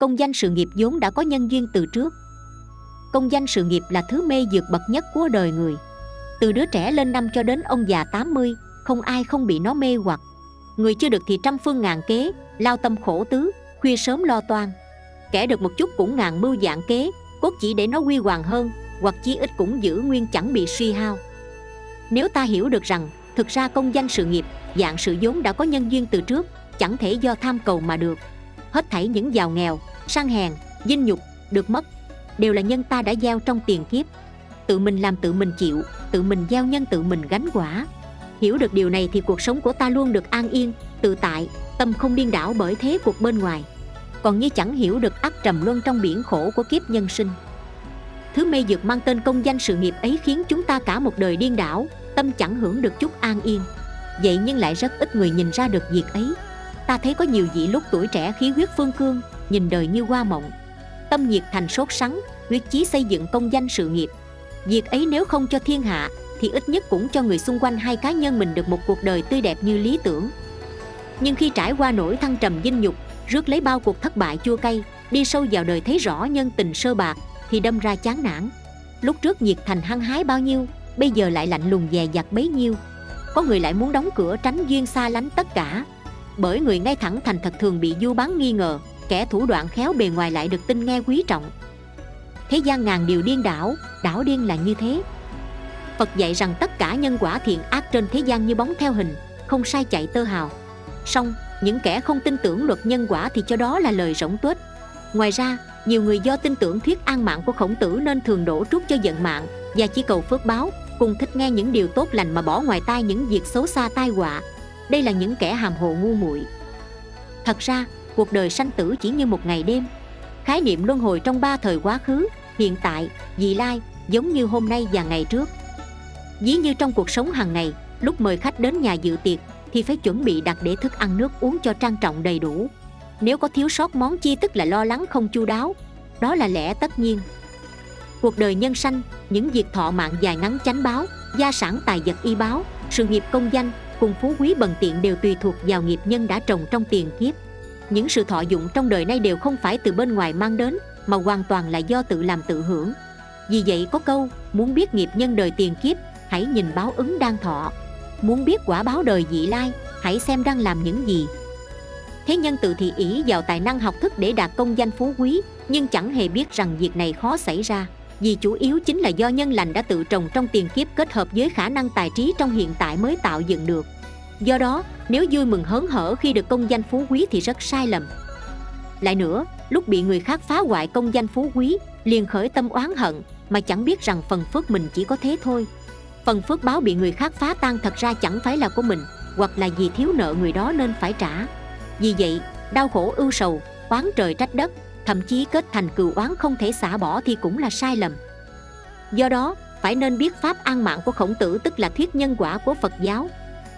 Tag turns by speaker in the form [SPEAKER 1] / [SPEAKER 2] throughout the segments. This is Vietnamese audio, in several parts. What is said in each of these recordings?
[SPEAKER 1] công danh sự nghiệp vốn đã có nhân duyên từ trước. Công danh sự nghiệp là thứ mê dược bậc nhất của đời người. Từ đứa trẻ lên năm cho đến ông già 80 không ai không bị nó mê hoặc. Người chưa được thì trăm phương ngàn kế, lao tâm khổ tứ, khuya sớm lo toan. Kẻ được một chút cũng ngàn mưu dạng kế, cốt chỉ để nó quy hoàng hơn, hoặc chí ít cũng giữ nguyên chẳng bị suy hao. Nếu ta hiểu được rằng, thực ra công danh sự nghiệp, dạng sự vốn đã có nhân duyên từ trước, chẳng thể do tham cầu mà được. Hết thảy những giàu nghèo sang hèn dinh nhục, được mất, đều là nhân ta đã gieo trong tiền kiếp. Tự mình làm tự mình chịu, tự mình gieo nhân tự mình gánh quả. Hiểu được điều này thì cuộc sống của ta luôn được an yên, tự tại, tâm không điên đảo bởi thế cuộc bên ngoài. Còn như chẳng hiểu được ác trầm luân trong biển khổ của kiếp nhân sinh. Thứ mê dược mang tên công danh sự nghiệp ấy khiến chúng ta cả một đời điên đảo, tâm chẳng hưởng được chút an yên. Vậy nhưng lại rất ít người nhìn ra được việc ấy. Ta thấy có nhiều vị lúc tuổi trẻ khí huyết phương cương nhìn đời như hoa mộng. Tâm nhiệt thành sốt sắng, quyết chí xây dựng công danh sự nghiệp. Việc ấy nếu không cho thiên hạ, thì ít nhất cũng cho người xung quanh hai cá nhân mình được một cuộc đời tươi đẹp như lý tưởng. Nhưng khi trải qua nỗi thăng trầm dinh nhục, rước lấy bao cuộc thất bại chua cay, đi sâu vào đời thấy rõ nhân tình sơ bạc, thì đâm ra chán nản. Lúc trước nhiệt thành hăng hái bao nhiêu, bây giờ lại lạnh lùng dè dặt bấy nhiêu. Có người lại muốn đóng cửa tránh duyên xa lánh tất cả. Bởi người ngay thẳng thành thật thường bị du bán nghi ngờ kẻ thủ đoạn khéo bề ngoài lại được tin nghe quý trọng. Thế gian ngàn điều điên đảo đảo điên là như thế. Phật dạy rằng tất cả nhân quả thiện ác trên thế gian như bóng theo hình, không sai chạy tơ hào. Song, những kẻ không tin tưởng luật nhân quả thì cho đó là lời rỗng tuếch. Ngoài ra, nhiều người do tin tưởng thuyết an mạng của khổng tử nên thường đổ trút cho giận mạng và chỉ cầu phước báo, cùng thích nghe những điều tốt lành mà bỏ ngoài tai những việc xấu xa tai họa. Đây là những kẻ hàm hồ ngu muội. Thật ra cuộc đời sanh tử chỉ như một ngày đêm. Khái niệm luân hồi trong ba thời quá khứ, hiện tại, vị lai, giống như hôm nay và ngày trước. Ví như trong cuộc sống hàng ngày, lúc mời khách đến nhà dự tiệc, thì phải chuẩn bị đặt để thức ăn nước uống cho trang trọng đầy đủ. Nếu có thiếu sót món chi tức là lo lắng không chu đáo, đó là lẽ tất nhiên. Cuộc đời nhân sanh, những việc thọ mạng dài ngắn chánh báo, gia sản tài vật y báo, sự nghiệp công danh, cùng phú quý bần tiện đều tùy thuộc vào nghiệp nhân đã trồng trong tiền kiếp những sự thọ dụng trong đời nay đều không phải từ bên ngoài mang đến, mà hoàn toàn là do tự làm tự hưởng. Vì vậy có câu, muốn biết nghiệp nhân đời tiền kiếp, hãy nhìn báo ứng đang thọ. Muốn biết quả báo đời dị lai, hãy xem đang làm những gì. Thế nhân tự thị ý vào tài năng học thức để đạt công danh phú quý, nhưng chẳng hề biết rằng việc này khó xảy ra, vì chủ yếu chính là do nhân lành đã tự trồng trong tiền kiếp kết hợp với khả năng tài trí trong hiện tại mới tạo dựng được do đó, nếu vui mừng hớn hở khi được công danh phú quý thì rất sai lầm. Lại nữa, lúc bị người khác phá hoại công danh phú quý, liền khởi tâm oán hận, mà chẳng biết rằng phần phước mình chỉ có thế thôi. Phần phước báo bị người khác phá tan thật ra chẳng phải là của mình, hoặc là vì thiếu nợ người đó nên phải trả. Vì vậy, đau khổ ưu sầu, oán trời trách đất, thậm chí kết thành cừu oán không thể xả bỏ thì cũng là sai lầm. Do đó, phải nên biết pháp an mạng của khổng tử, tức là thuyết nhân quả của phật giáo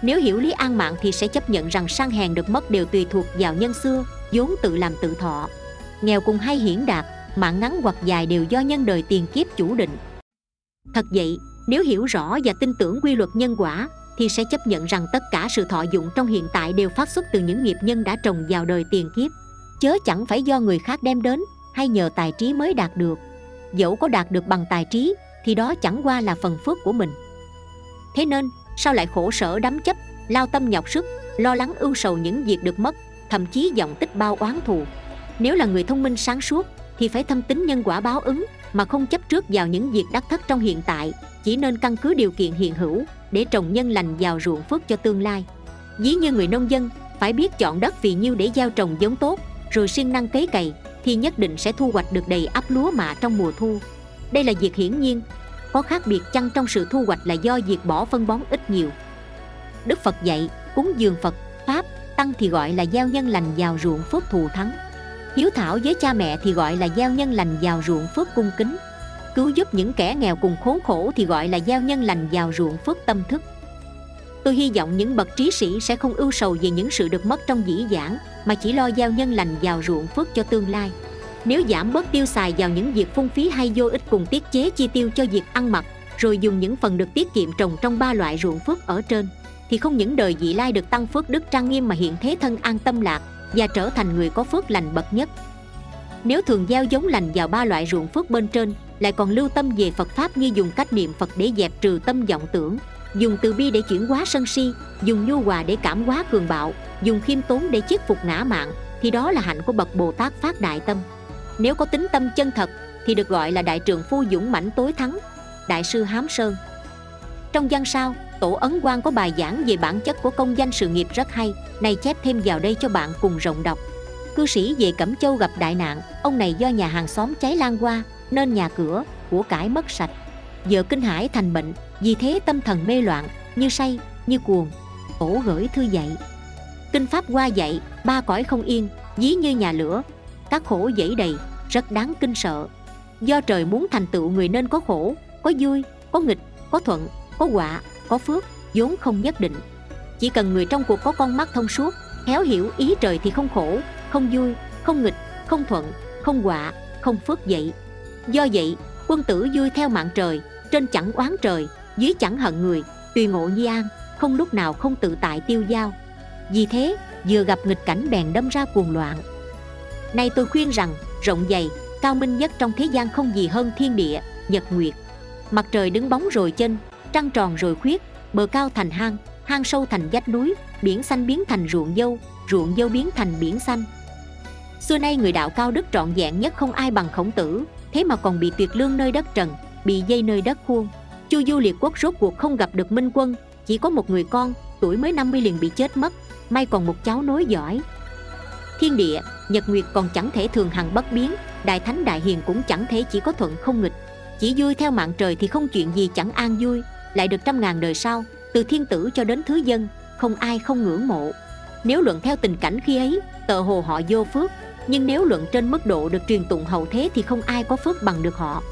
[SPEAKER 1] nếu hiểu lý an mạng thì sẽ chấp nhận rằng sang hèn được mất đều tùy thuộc vào nhân xưa, vốn tự làm tự thọ. Nghèo cùng hay hiển đạt, mạng ngắn hoặc dài đều do nhân đời tiền kiếp chủ định. Thật vậy, nếu hiểu rõ và tin tưởng quy luật nhân quả, thì sẽ chấp nhận rằng tất cả sự thọ dụng trong hiện tại đều phát xuất từ những nghiệp nhân đã trồng vào đời tiền kiếp. Chớ chẳng phải do người khác đem đến, hay nhờ tài trí mới đạt được. Dẫu có đạt được bằng tài trí, thì đó chẳng qua là phần phước của mình. Thế nên sao lại khổ sở đắm chấp, lao tâm nhọc sức, lo lắng ưu sầu những việc được mất, thậm chí giọng tích bao oán thù? Nếu là người thông minh sáng suốt, thì phải thâm tính nhân quả báo ứng, mà không chấp trước vào những việc đắc thất trong hiện tại, chỉ nên căn cứ điều kiện hiện hữu để trồng nhân lành vào ruộng phước cho tương lai. Ví như người nông dân, phải biết chọn đất vì nhiêu để gieo trồng giống tốt, rồi siêng năng cấy cày, thì nhất định sẽ thu hoạch được đầy ắp lúa mạ trong mùa thu. Đây là việc hiển nhiên có khác biệt chăng trong sự thu hoạch là do việc bỏ phân bón ít nhiều. Đức phật dạy, cúng dường phật, pháp, tăng thì gọi là gieo nhân lành vào ruộng phước thù thắng. Hiếu thảo với cha mẹ thì gọi là gieo nhân lành vào ruộng phước cung kính. Cứu giúp những kẻ nghèo cùng khốn khổ thì gọi là gieo nhân lành vào ruộng phước tâm thức. Tôi hy vọng những bậc trí sĩ sẽ không ưu sầu về những sự được mất trong dĩ giảng mà chỉ lo gieo nhân lành vào ruộng phước cho tương lai nếu giảm bớt tiêu xài vào những việc phung phí hay vô ích cùng tiết chế chi tiêu cho việc ăn mặc, rồi dùng những phần được tiết kiệm trồng trong ba loại ruộng phước ở trên, thì không những đời vị lai được tăng phước đức trang nghiêm mà hiện thế thân an tâm lạc và trở thành người có phước lành bậc nhất. Nếu thường gieo giống lành vào ba loại ruộng phước bên trên, lại còn lưu tâm về phật pháp như dùng cách niệm phật để dẹp trừ tâm vọng tưởng, dùng từ bi để chuyển hóa sân si, dùng nhu hòa để cảm hóa cường bạo, dùng khiêm tốn để chiết phục ngã mạng thì đó là hạnh của bậc bồ tát phát đại tâm nếu có tính tâm chân thật, thì được gọi là đại trượng phu dũng mãnh tối thắng, đại sư hám sơn. Trong văn sao, tổ ấn quan có bài giảng về bản chất của công danh sự nghiệp rất hay này chép thêm vào đây cho bạn cùng rộng đọc. Cư sĩ về cẩm châu gặp đại nạn, ông này do nhà hàng xóm cháy lan qua, nên nhà cửa của cải mất sạch. Vợ kinh hải thành bệnh, vì thế tâm thần mê loạn, như say, như cuồng, tổ gửi thư dạy. Kinh pháp qua dạy, ba cõi không yên dí như nhà lửa, các khổ dẫy đầy rất đáng kinh sợ. Do trời muốn thành tựu người nên có khổ, có vui, có nghịch, có thuận, có họa có phước, vốn không nhất định. Chỉ cần người trong cuộc có con mắt thông suốt, khéo hiểu ý trời thì không khổ, không vui, không nghịch, không thuận, không họa không phước vậy do vậy, quân tử vui theo mạng trời, trên chẳng oán trời, dưới chẳng hận người, tùy ngộ nhi an, không lúc nào không tự tại tiêu dao vì thế, vừa gặp nghịch cảnh bèn đâm ra cuồng loạn nay tôi khuyên rằng, rộng dày, cao minh nhất trong thế gian không gì hơn thiên địa, nhật nguyệt. Mặt trời đứng bóng rồi chân trăng tròn rồi khuyết, bờ cao thành hang hang sâu thành vách núi, biển xanh biến thành ruộng dâu ruộng dâu biến thành biển xanh. Xưa nay người đạo cao đức trọn vẹn nhất không ai bằng khổng tử, thế mà còn bị tuyệt lương nơi đất trần, bị dây nơi đất khuôn. Chu du liệt quốc rốt cuộc không gặp được minh quân, chỉ có một người con, tuổi mới 50 liền bị chết mất, may còn một cháu nối giỏi thiên địa nhật nguyệt còn chẳng thể thường hằng bất biến, đại thánh đại hiền cũng chẳng thể chỉ có thuận không nghịch. Chỉ vui theo mạng trời thì không chuyện gì chẳng an vui. Lại được trăm ngàn đời sau, từ thiên tử cho đến thứ dân, không ai không ngưỡng mộ. Nếu luận theo tình cảnh khi ấy, tờ hồ họ vô phước, nhưng nếu luận trên mức độ được truyền tụng hậu thế thì không ai có phước bằng được họ.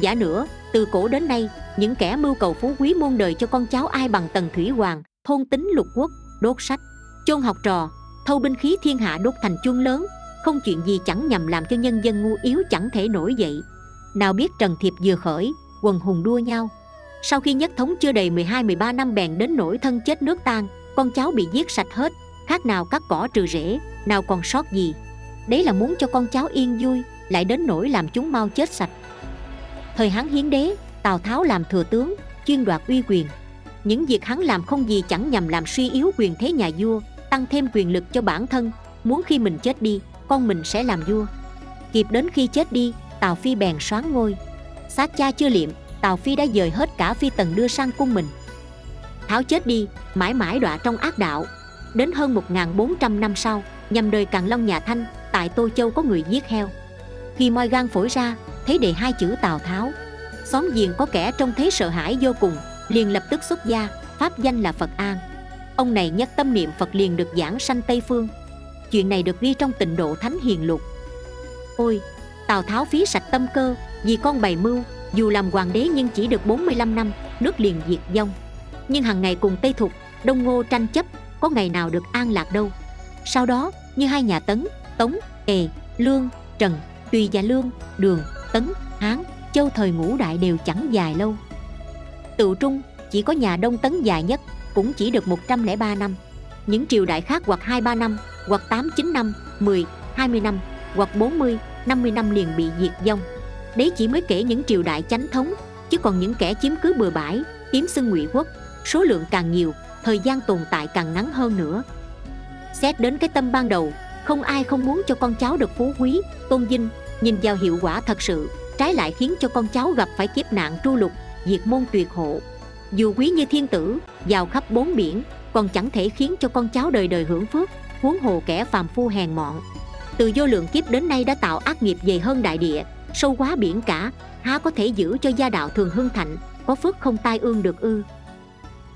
[SPEAKER 1] Giả nữa, từ cổ đến nay, những kẻ mưu cầu phú quý muôn đời cho con cháu ai bằng tần thủy hoàng, thôn tính lục quốc, đốt sách, chôn học trò thâu binh khí thiên hạ đốt thành chuông lớn, không chuyện gì chẳng nhằm làm cho nhân dân ngu yếu chẳng thể nổi dậy. Nào biết trần thiệp vừa khởi, quần hùng đua nhau. Sau khi nhất thống chưa đầy 12-13 năm bèn đến nỗi thân chết nước tan, con cháu bị giết sạch hết, khác nào cắt cỏ trừ rễ, nào còn sót gì. Đấy là muốn cho con cháu yên vui, lại đến nỗi làm chúng mau chết sạch. Thời hán hiến đế, tào tháo làm thừa tướng, chuyên đoạt uy quyền. Những việc hắn làm không gì chẳng nhằm làm suy yếu quyền thế nhà vua tăng thêm quyền lực cho bản thân. Muốn khi mình chết đi, con mình sẽ làm vua. Kịp đến khi chết đi, tào phi bèn soán ngôi. Xác cha chưa liệm, tào phi đã dời hết cả phi tần đưa sang cung mình. Tháo chết đi, mãi mãi đọa trong ác đạo. Đến hơn 1.400 năm sau, nhằm đời càng long nhà thanh, tại tô châu có người giết heo. Khi moi gan phổi ra, thấy đề hai chữ tào tháo. Xóm giềng có kẻ trông thấy sợ hãi vô cùng, liền lập tức xuất gia, pháp danh là phật an ông này nhất tâm niệm phật liền được giảng sanh tây phương. Chuyện này được ghi trong tịnh độ thánh hiền lục ôi tào tháo phí sạch tâm cơ vì con bày mưu dù làm hoàng đế nhưng chỉ được 45 năm nước liền diệt vong. Nhưng hàng ngày cùng tây thục đông ngô tranh chấp có ngày nào được an lạc đâu. Sau đó như hai nhà tấn tống Tề, lương trần tùy và lương đường tấn hán châu thời ngũ đại đều chẳng dài lâu. Tự trung chỉ có nhà đông tấn dài nhất cũng chỉ được 103 năm. Những triều đại khác hoặc 23 năm, hoặc 8 9 năm 10 20 năm, hoặc 40 50 năm liền bị diệt vong. Đấy chỉ mới kể những triều đại chánh thống, chứ còn những kẻ chiếm cứ bừa bãi kiếm xưng ngụy quốc, số lượng càng nhiều, thời gian tồn tại càng ngắn hơn nữa. Xét đến cái tâm ban đầu, không ai không muốn cho con cháu được phú quý, tôn vinh, nhìn vào hiệu quả thật sự, trái lại khiến cho con cháu gặp phải kiếp nạn tru lục, diệt môn tuyệt hộ dù quý như thiên tử giàu khắp bốn biển, còn chẳng thể khiến cho con cháu đời đời hưởng phước, huống hồ kẻ phàm phu hèn mọn. Từ vô lượng kiếp đến nay đã tạo ác nghiệp dày hơn đại địa, sâu quá biển cả, há có thể giữ cho gia đạo thường hưng thạnh, có phước không tai ương được ư.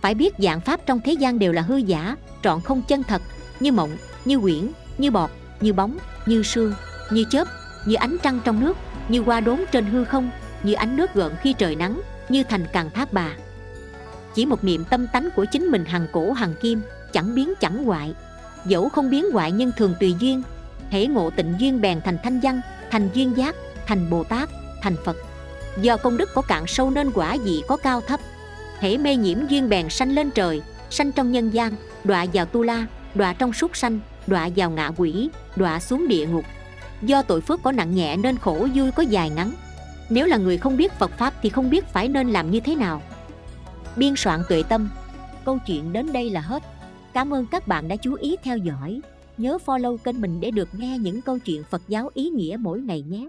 [SPEAKER 1] Phải biết dạng pháp trong thế gian đều là hư giả, trọn không chân thật, như mộng, như quyển, như bọt, như bóng, như sương, như chớp, như ánh trăng trong nước, như hoa đốn trên hư không, như ánh nước gợn khi trời nắng, như thành càng thác bà chỉ một niệm tâm tánh của chính mình hằng cổ hằng kim, chẳng biến chẳng hoại. Dẫu không biến hoại nhưng thường tùy duyên. Thể ngộ tịnh duyên bèn thành thanh văn, thành duyên giác, thành bồ tát, thành phật. Do công đức có cạn sâu nên quả dị có cao thấp. Thể mê nhiễm duyên bèn sanh lên trời, sanh trong nhân gian, đọa vào tu la, đọa trong súc sanh, đọa vào ngạ quỷ, đọa xuống địa ngục. Do tội phước có nặng nhẹ nên khổ vui có dài ngắn. Nếu là người không biết phật pháp thì không biết phải nên làm như thế nào biên soạn tuệ tâm. Câu chuyện đến đây là hết. Cảm ơn các bạn đã chú ý theo dõi. Nhớ follow kênh mình để được nghe những câu chuyện phật giáo ý nghĩa mỗi ngày nhé.